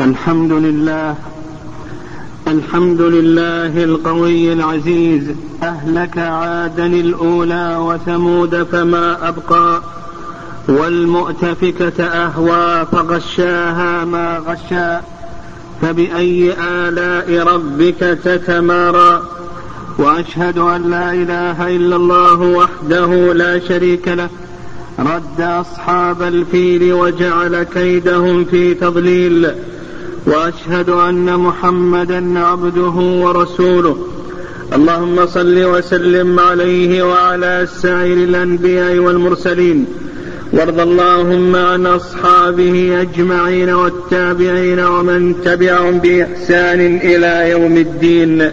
الحمد لله. الحمد لله القوي العزيز. أهلك عادا الأولى وثمود فما أبقى. والمؤتفكة أهوى فغشاها ما غشا فبأي آلاء ربك تتمارى. وأشهد أن لا إله إلا الله وحده لا شريك له. رد أصحاب الفيل وجعل كيدهم في تضليل. وأشهد أن محمدا عبده ورسوله. اللهم صل وسلم عليه وعلى سائر الأنبياء والمرسلين. وارض اللهم عن أصحابه أجمعين والتابعين ومن تبعهم بإحسان إلى يوم الدين.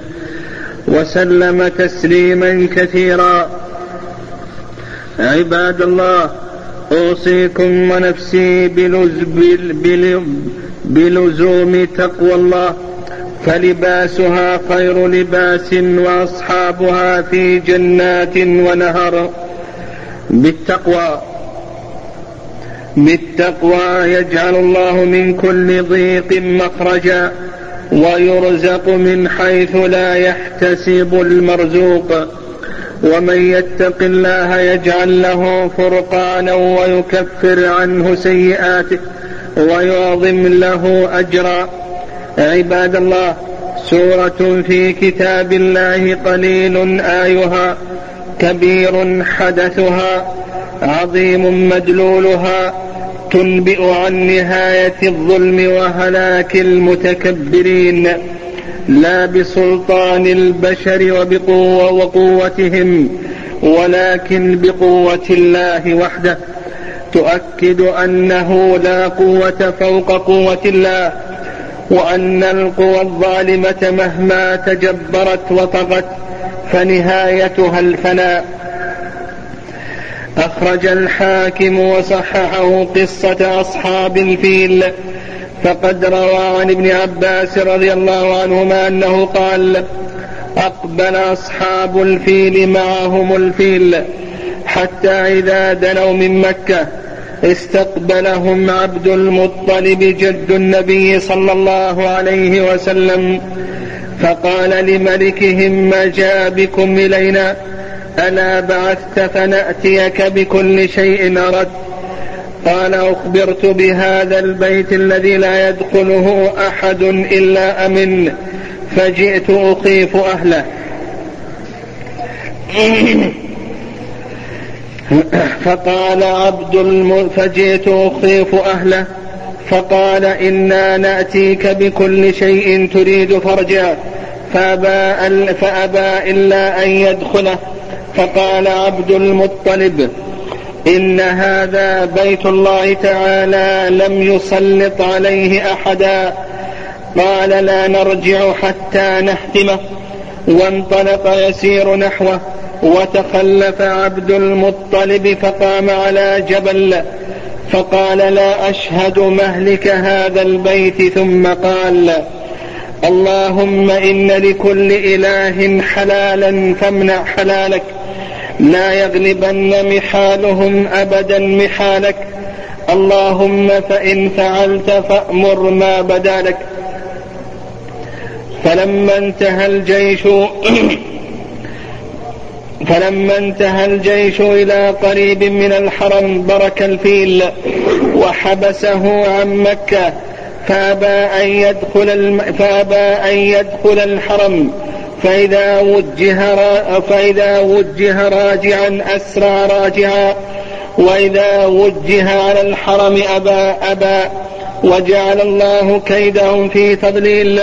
وسلم تسليما كثيرا. عباد الله أوصيكم ونفسي بلز بل بلزوم تقوى الله. فلباسها خير لباس وأصحابها في جنات ونهر. بالتقوى. بالتقوى يجعل الله من كل ضيق مخرجا ويرزق من حيث لا يحتسب المرزوق. ومن يتق الله يجعل له فرقانا ويكفر عنه سيئاته ويعظم له أجرا. عباد الله سورة في كتاب الله قليل آيها كبير حدثها عظيم مدلولها تنبئ عن نهاية الظلم وهلاك المتكبرين. لا بسلطان البشر وبقوة وقوتهم ولكن بقوة الله وحده. تؤكد أنه لا قوة فوق قوة الله وأن القوى الظالمة مهما تجبرت وطغت فنهايتها الفناء. أخرج الحاكم وصححه قصة أصحاب الفيل فقد روى عن ابن عباس رضي الله عنهما أنه قال أقبل أصحاب الفيل معهم الفيل حتى إذا دنوا من مكة استقبلهم عبد المطلب جد النبي صلى الله عليه وسلم فقال لملكهم ما جاء بكم إلينا؟ ألا بعثت فنأتيك بكل شيء أردت؟ قال أخبرت بهذا البيت الذي لا يدخله أحد إلا أمن فجئت أخيف أهله. فقال عبد الم... فجئت أخيف أهله. فقال إنا نأتيك بكل شيء تريد فرجا فأبى, فأبى إلا أن يدخله. فقال عبد المطلب إن هذا بيت الله تعالى لم يسلط عليه أحدا. قال لا نرجع حتى نهتمه وانطلق يسير نحوه. وتخلف عبد المطلب فقام على جبل. فقال لا أشهد مهلك هذا البيت. ثم قال اللهم إن لكل إله حلالا فامنع حلالك. لا يغلبن محالهم أبدا محالك اللهم فإن فعلت فأمر ما بدا لك فلما انتهى الجيش فلما انتهى الجيش إلى قريب من الحرم برك الفيل وحبسه عن مكة فأبى أن يدخل. فأبى أن يدخل الحرم فإذا وجه. فإذا وجه راجعا أسرع راجعا. وإذا وجه على الحرم أبى أبى. وجعل الله كيدهم في تضليل.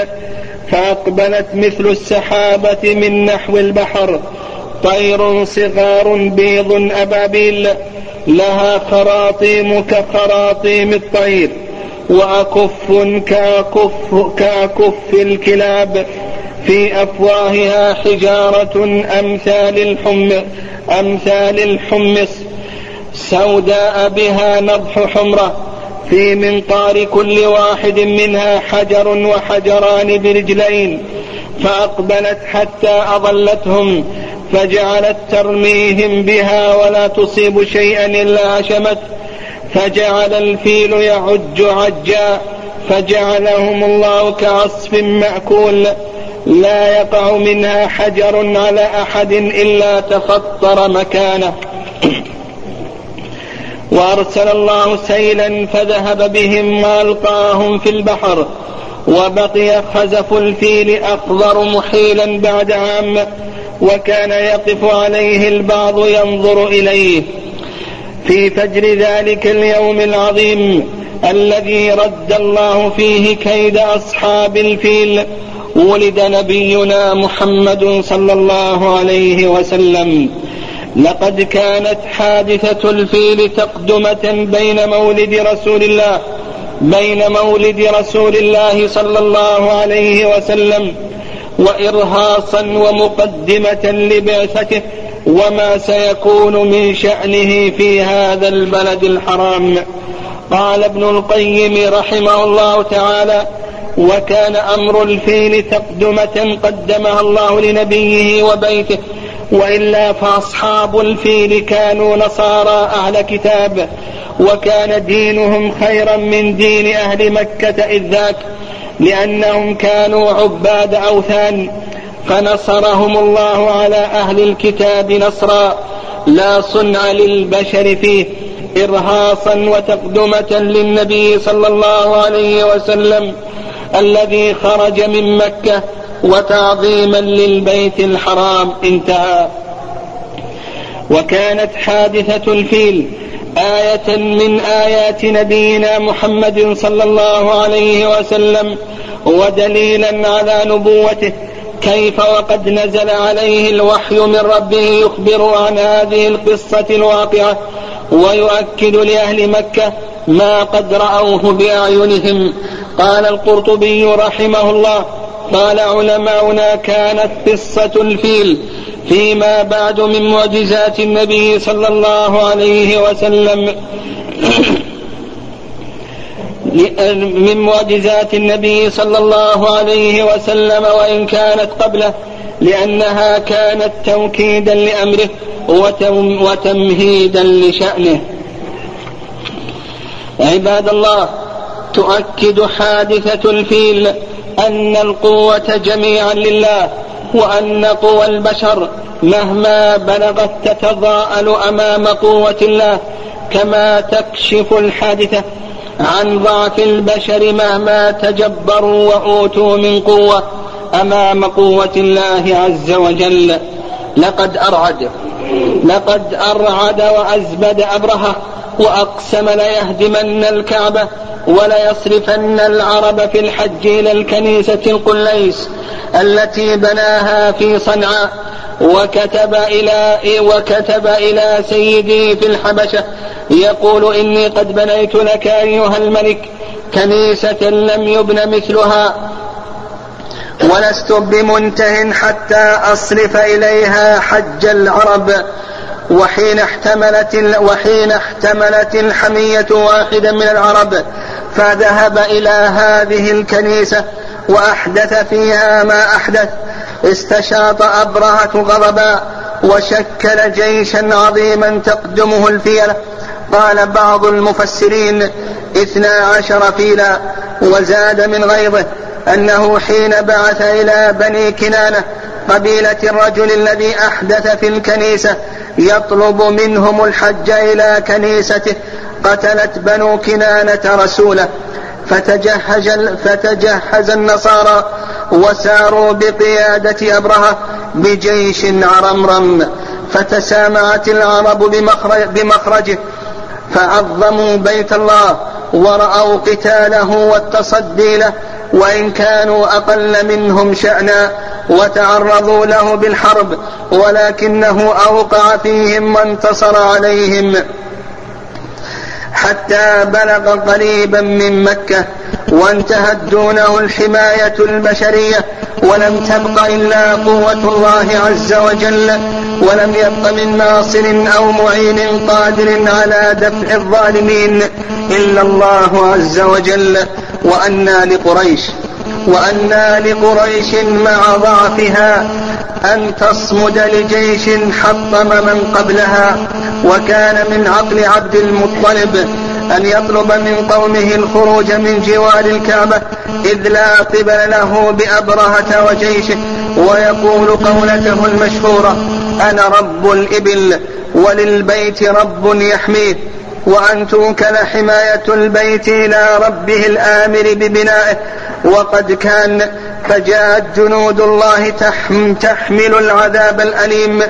فأقبلت مثل السحابة من نحو البحر. طير صغار بيض أبابيل. لها خراطيم كخراطيم الطير. وأكف كأكف, كأكف الكلاب. في أفواهها حجارة أمثال الحم أمثال الحمص. سوداء بها نضح حمرة. في منقار كل واحد منها حجر وحجران برجلين. فأقبلت حتى أضلتهم فجعلت ترميهم بها ولا تصيب شيئا إلا عشمت فجعل الفيل يعج عجا فجعلهم الله كعصف مأكول. لا يقع منها حجر على أحد إلا تفطر مكانه. وأرسل الله سيلا فذهب بهم وألقاهم في البحر وبقي خزف الفيل أخضر محيلا بعد عام وكان يقف عليه البعض ينظر إليه. في فجر ذلك اليوم العظيم الذي رد الله فيه كيد أصحاب الفيل ولد نبينا محمد صلى الله عليه وسلم. لقد كانت حادثة الفيل تقدمة بين مولد رسول الله بين مولد رسول الله صلى الله عليه وسلم وإرهاصا ومقدمة لبعثته وما سيكون من شأنه في هذا البلد الحرام. قال ابن القيم رحمه الله تعالى وكان أمر الفيل تقدمة قدمها الله لنبيه وبيته وإلا فأصحاب الفيل كانوا نصارى أهل كتاب وكان دينهم خيرا من دين أهل مكة إذ ذاك لأنهم كانوا عباد أوثان فنصرهم الله على أهل الكتاب نصرا لا صنع للبشر فيه إرهاصا وتقدمة للنبي صلى الله عليه وسلم. الذي خرج من مكة وتعظيما للبيت الحرام انتهى. وكانت حادثة الفيل آية من آيات نبينا محمد صلى الله عليه وسلم ودليلا على نبوته كيف وقد نزل عليه الوحي من ربه يخبر عن هذه القصة الواقعة ويؤكد لأهل مكة ما قد رأوه بأعينهم. قال القرطبي رحمه الله قال علماؤنا كانت قصة الفيل فيما بعد من معجزات النبي صلى الله عليه وسلم من معجزات النبي صلى الله عليه وسلم وإن كانت قبله لأنها كانت توكيدا لأمره وتمهيدا لشأنه. عباد الله تؤكد حادثة الفيل أن القوة جميعا لله وأن قوى البشر مهما بلغت تتضاءل أمام قوة الله كما تكشف الحادثة عن ضعف البشر مهما تجبروا وأوتوا من قوة أمام قوة الله عز وجل. لقد أرعد لقد أرعد وأزبد أبرهة وأقسم ليهدمن الكعبة وليصرفن العرب في الحج إلى الكنيسة القليس التي بناها في صنعاء وكتب إلى وكتب إلى سيدي في الحبشة يقول إني قد بنيت لك أيها الملك كنيسة لم يبن مثلها. ولست بمنته حتى أصرف إليها حج العرب. وحين احتملت وحين احتملت الحمية واحدا من العرب فذهب إلى هذه الكنيسة وأحدث فيها ما أحدث. استشاط أبرهة غضبا وشكل جيشا عظيما تقدمه الفيلة. قال بعض المفسرين اثنا عشر فيلا وزاد من غيظه أنه حين بعث إلى بني كنانة قبيلة الرجل الذي أحدث في الكنيسة يطلب منهم الحج إلى كنيسته قتلت بنو كنانة رسوله. فتجهز, فتجهز النصارى وساروا بقيادة أبرهة بجيش عرمرم. فتسامعت العرب بمخرجه. فعظموا بيت الله ورأوا قتاله والتصدي له. وإن كانوا أقل منهم شأنا وتعرضوا له بالحرب ولكنه أوقع فيهم وانتصر عليهم. حتى بلغ قريبا من مكة وانتهت دونه الحماية البشرية. ولم تبق إلا قوة الله عز وجل ولم يبق من ناصر أو معين قادر على دفع الظالمين إلا الله عز وجل. وأنى لقريش وأنى لقريش مع ضعفها أن تصمد لجيش حطم من قبلها وكان من عقل عبد المطلب أن يطلب من قومه الخروج من جوار الكعبة إذ لا قبل له بأبرهة وجيشه ويقول قولته المشهورة أنا رب الإبل وللبيت رب يحميه وأن توكل حماية البيت إلى ربه الآمر ببنائه وقد كان فجاءت جنود الله تحمل العذاب الأليم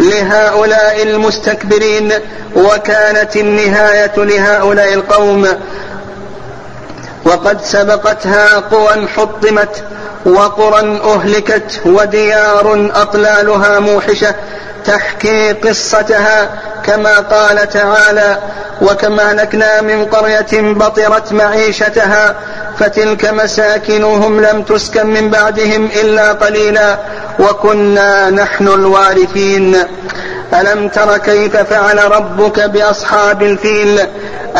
لهؤلاء المستكبرين وكانت النهاية لهؤلاء القوم. وقد سبقتها قوى حطمت وقرى أهلكت وديار أطلالها موحشة تحكي قصتها كما قال تعالى وكما أهلكنا من قرية بطرت معيشتها فتلك مساكنهم لم تسكن من بعدهم إلا قليلا. وكنا نحن الوارثين. ألم تر كيف فعل ربك بأصحاب الفيل؟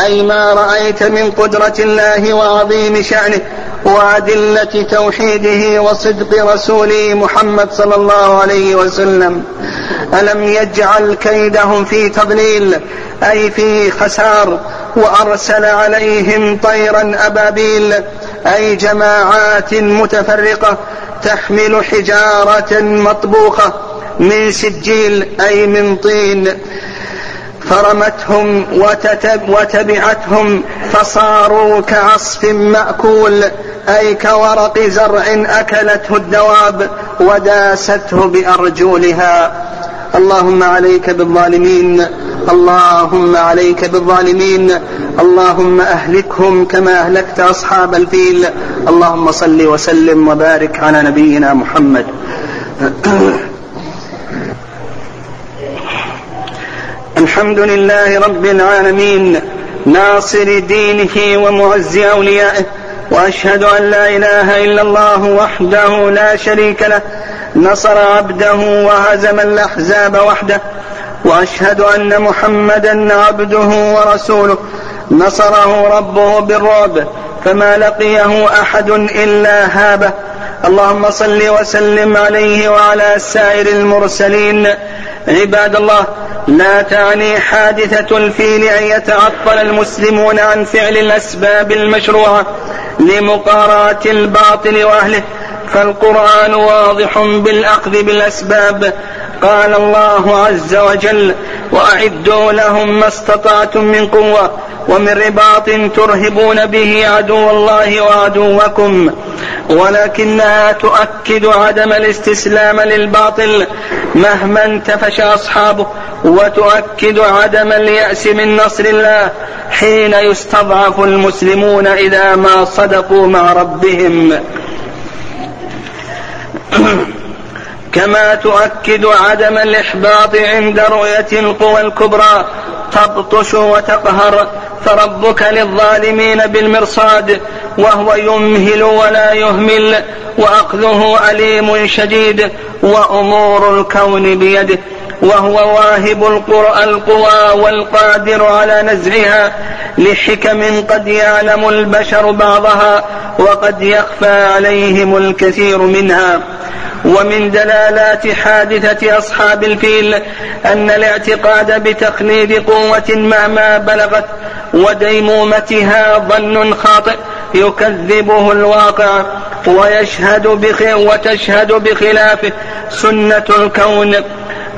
أي ما رأيت من قدرة الله وعظيم شأنه وأدلة توحيده وصدق رسوله محمد صلى الله عليه وسلم. ألم يجعل كيدهم في تضليل؟ أي في خسار؟ وأرسل عليهم طيرا أبابيل أي جماعات متفرقة تحمل حجارة مطبوخة من سجيل أي من طين. فرمتهم وتبعتهم فصاروا كعصف مأكول أي كورق زرع أكلته الدواب وداسته بأرجلها اللهم عليك بالظالمين. اللهم عليك بالظالمين. اللهم أهلكهم كما أهلكت أصحاب الفيل. اللهم صل وسلم وبارك على نبينا محمد. الحمد لله رب العالمين. ناصر دينه ومعز أوليائه. وأشهد أن لا إله إلا الله وحده لا شريك له. نصر عبده وهزم الأحزاب وحده وأشهد أن محمدا عبده ورسوله. نصره ربه بالرعب فما لقيه أحد إلا هابه. اللهم صل وسلم عليه وعلى سائر المرسلين. عباد الله لا تعني حادثة الفيل أن يتعطل المسلمون عن فعل الأسباب المشروعة لمقاراة الباطل وأهله. فالقرآن واضح بالأخذ بالأسباب. قال الله عز وجل وأعدوا لهم ما استطعتم من قوة ومن رباط ترهبون به عدو الله وعدوكم. ولكنها تؤكد عدم الاستسلام للباطل مهما انتفش أصحابه وتؤكد عدم اليأس من نصر الله حين يستضعف المسلمون إذا ما صدقوا مع ربهم. كما تؤكد عدم الإحباط عند رؤية القوى الكبرى تبطش وتقهر فربك للظالمين بالمرصاد وهو يمهل ولا يهمل وأخذه أليم شديد وأمور الكون بيده. وهو واهب القوى والقادر على نزعها لحكم قد يعلم البشر بعضها وقد يخفى عليهم الكثير منها. ومن دلالات حادثة أصحاب الفيل أن الاعتقاد بتقليد قوة مهما بلغت وديمومتها ظن خاطئ يكذبه الواقع ويشهد بخ وتشهد بخلافه سنة الكون.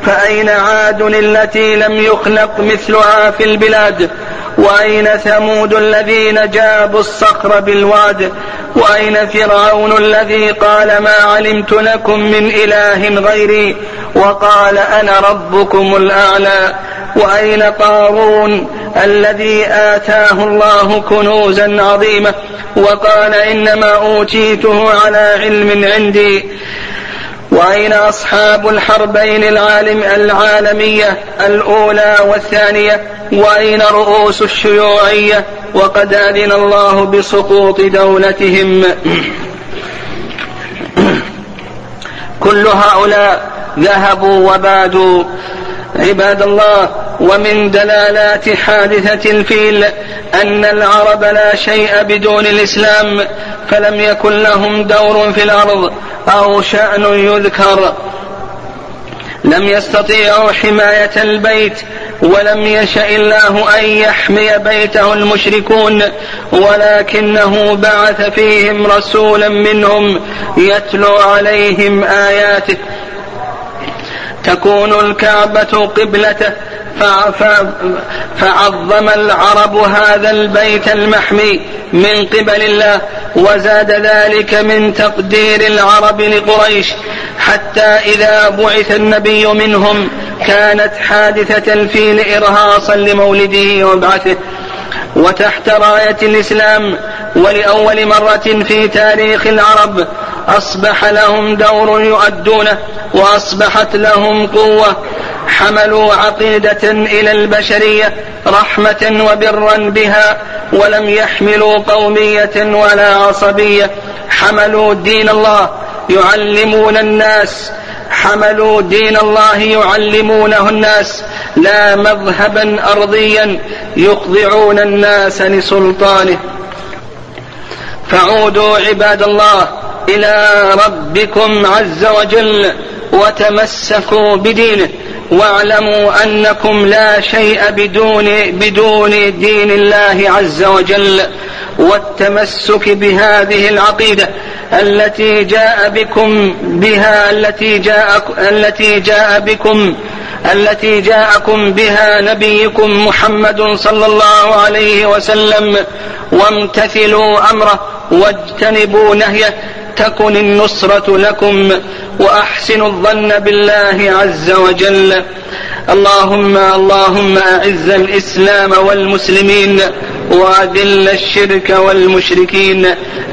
فأين عاد التي لم يخلق مثلها في البلاد؟ وأين ثمود الذين جابوا الصخر بالواد؟ وأين فرعون الذي قال ما علمت لكم من إله غيري؟ وقال أنا ربكم الأعلى. وأين قارون الذي آتاه الله كنوزا عظيمة؟ وقال إنما أوتيته على علم عندي. وأين أصحاب الحربين العالم العالمية؟ الأولى والثانية. وأين رؤوس الشيوعية؟ وقد أذن الله بسقوط دولتهم. كل هؤلاء ذهبوا وبادوا. عباد الله ومن دلالات حادثة الفيل أن العرب لا شيء بدون الإسلام فلم يكن لهم دور في الأرض أو شأن يذكر. لم يستطيعوا حماية البيت ولم يشأ الله أن يحمي بيته المشركون ولكنه بعث فيهم رسولا منهم يتلو عليهم آياته. تكون الكعبة قبلته فعظم العرب هذا البيت المحمي من قبل الله وزاد ذلك من تقدير العرب لقريش حتى إذا بعث النبي منهم كانت حادثة الفيل إرهاصا لمولده وبعثه. وتحت راية الإسلام ولأول مرة في تاريخ العرب أصبح لهم دور يؤدونه وأصبحت لهم قوة. حملوا عقيدة إلى البشرية رحمة وبرا بها ولم يحملوا قومية ولا عصبية. حملوا دين الله يعلمون الناس. حملوا دين الله يعلمونه الناس. لا مذهبا أرضيا يخضعون الناس لسلطانه. فعودوا عباد الله إلى ربكم عز وجل وتمسكوا بدينه. واعلموا أنكم لا شيء بدون بدون دين الله عز وجل. والتمسك بهذه العقيدة التي جاء بكم بها التي جاء التي جاء بكم التي جاءكم بها نبيكم محمد صلى الله عليه وسلم. وامتثلوا أمره واجتنبوا نهيه تكن النصرة لكم وأحسنوا الظن بالله عز وجل. اللهم اللهم أعز الإسلام والمسلمين وأذل الشرك والمشركين.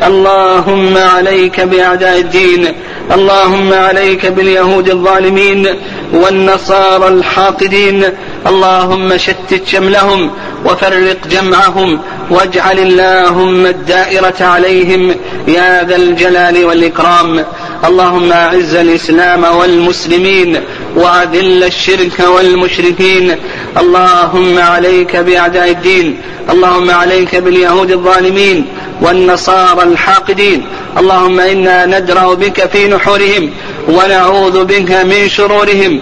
اللهم عليك بأعداء الدين اللهم عليك باليهود الظالمين والنصارى الحاقدين. اللهم شتت شملهم وفرق جمعهم واجعل اللهم الدائرة عليهم يا ذا الجلال والإكرام. اللهم أعز الإسلام والمسلمين وأذل الشرك والمشركين. اللهم عليك بأعداء الدين اللهم عليك باليهود الظالمين والنصارى الحاقدين. اللهم إنا ندرأ بك في نحورهم ونعوذ بك من شرورهم.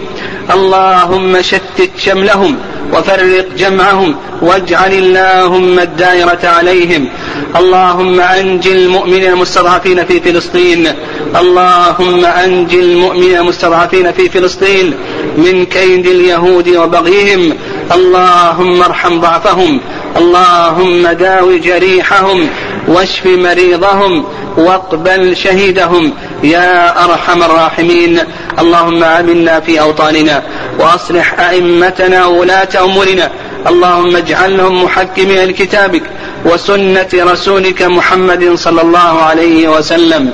اللهم شتت شملهم وفرق جمعهم واجعل اللهم الدائرة عليهم. اللهم أنج المؤمنين المستضعفين في فلسطين. اللهم أنج المؤمنين المستضعفين في فلسطين من كيد اليهود وبغيهم. اللهم ارحم ضعفهم. اللهم داوي جريحهم. واشف مريضهم. واقبل شهيدهم. يا أرحم الراحمين. اللهم آمنا في أوطاننا وأصلح أئمتنا وولاة أمورنا. اللهم اجعلهم محكمين لكتابك وسنة رسولك محمد صلى الله عليه وسلم.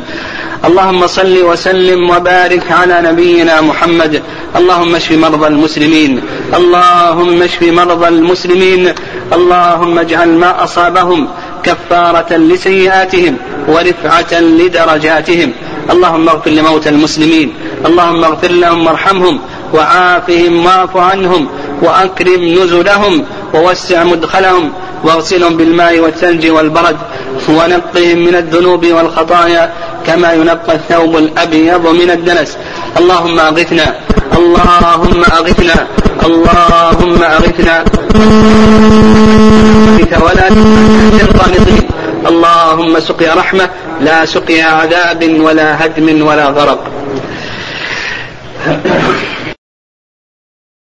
اللهم صل وسلم وبارك على نبينا محمد. اللهم اشف مرضى المسلمين. اللهم اشف مرضى المسلمين. اللهم اجعل ما أصابهم كفارة لسيئاتهم ورفعة لدرجاتهم. اللهم اغفر لموتى المسلمين. اللهم اغفر لهم وارحمهم وعافهم واعف عنهم وأكرم نزلهم ووسع مدخلهم واغسلهم بالماء والثلج والبرد ونقهم من الذنوب والخطايا كما ينقى الثوب الأبيض من الدنس. اللهم أغثنا اللهم أغثنا اللهم أغثنا. ولا القانطين اللهم سقيا رحمة لا سقيا عذاب ولا هدم ولا غرق.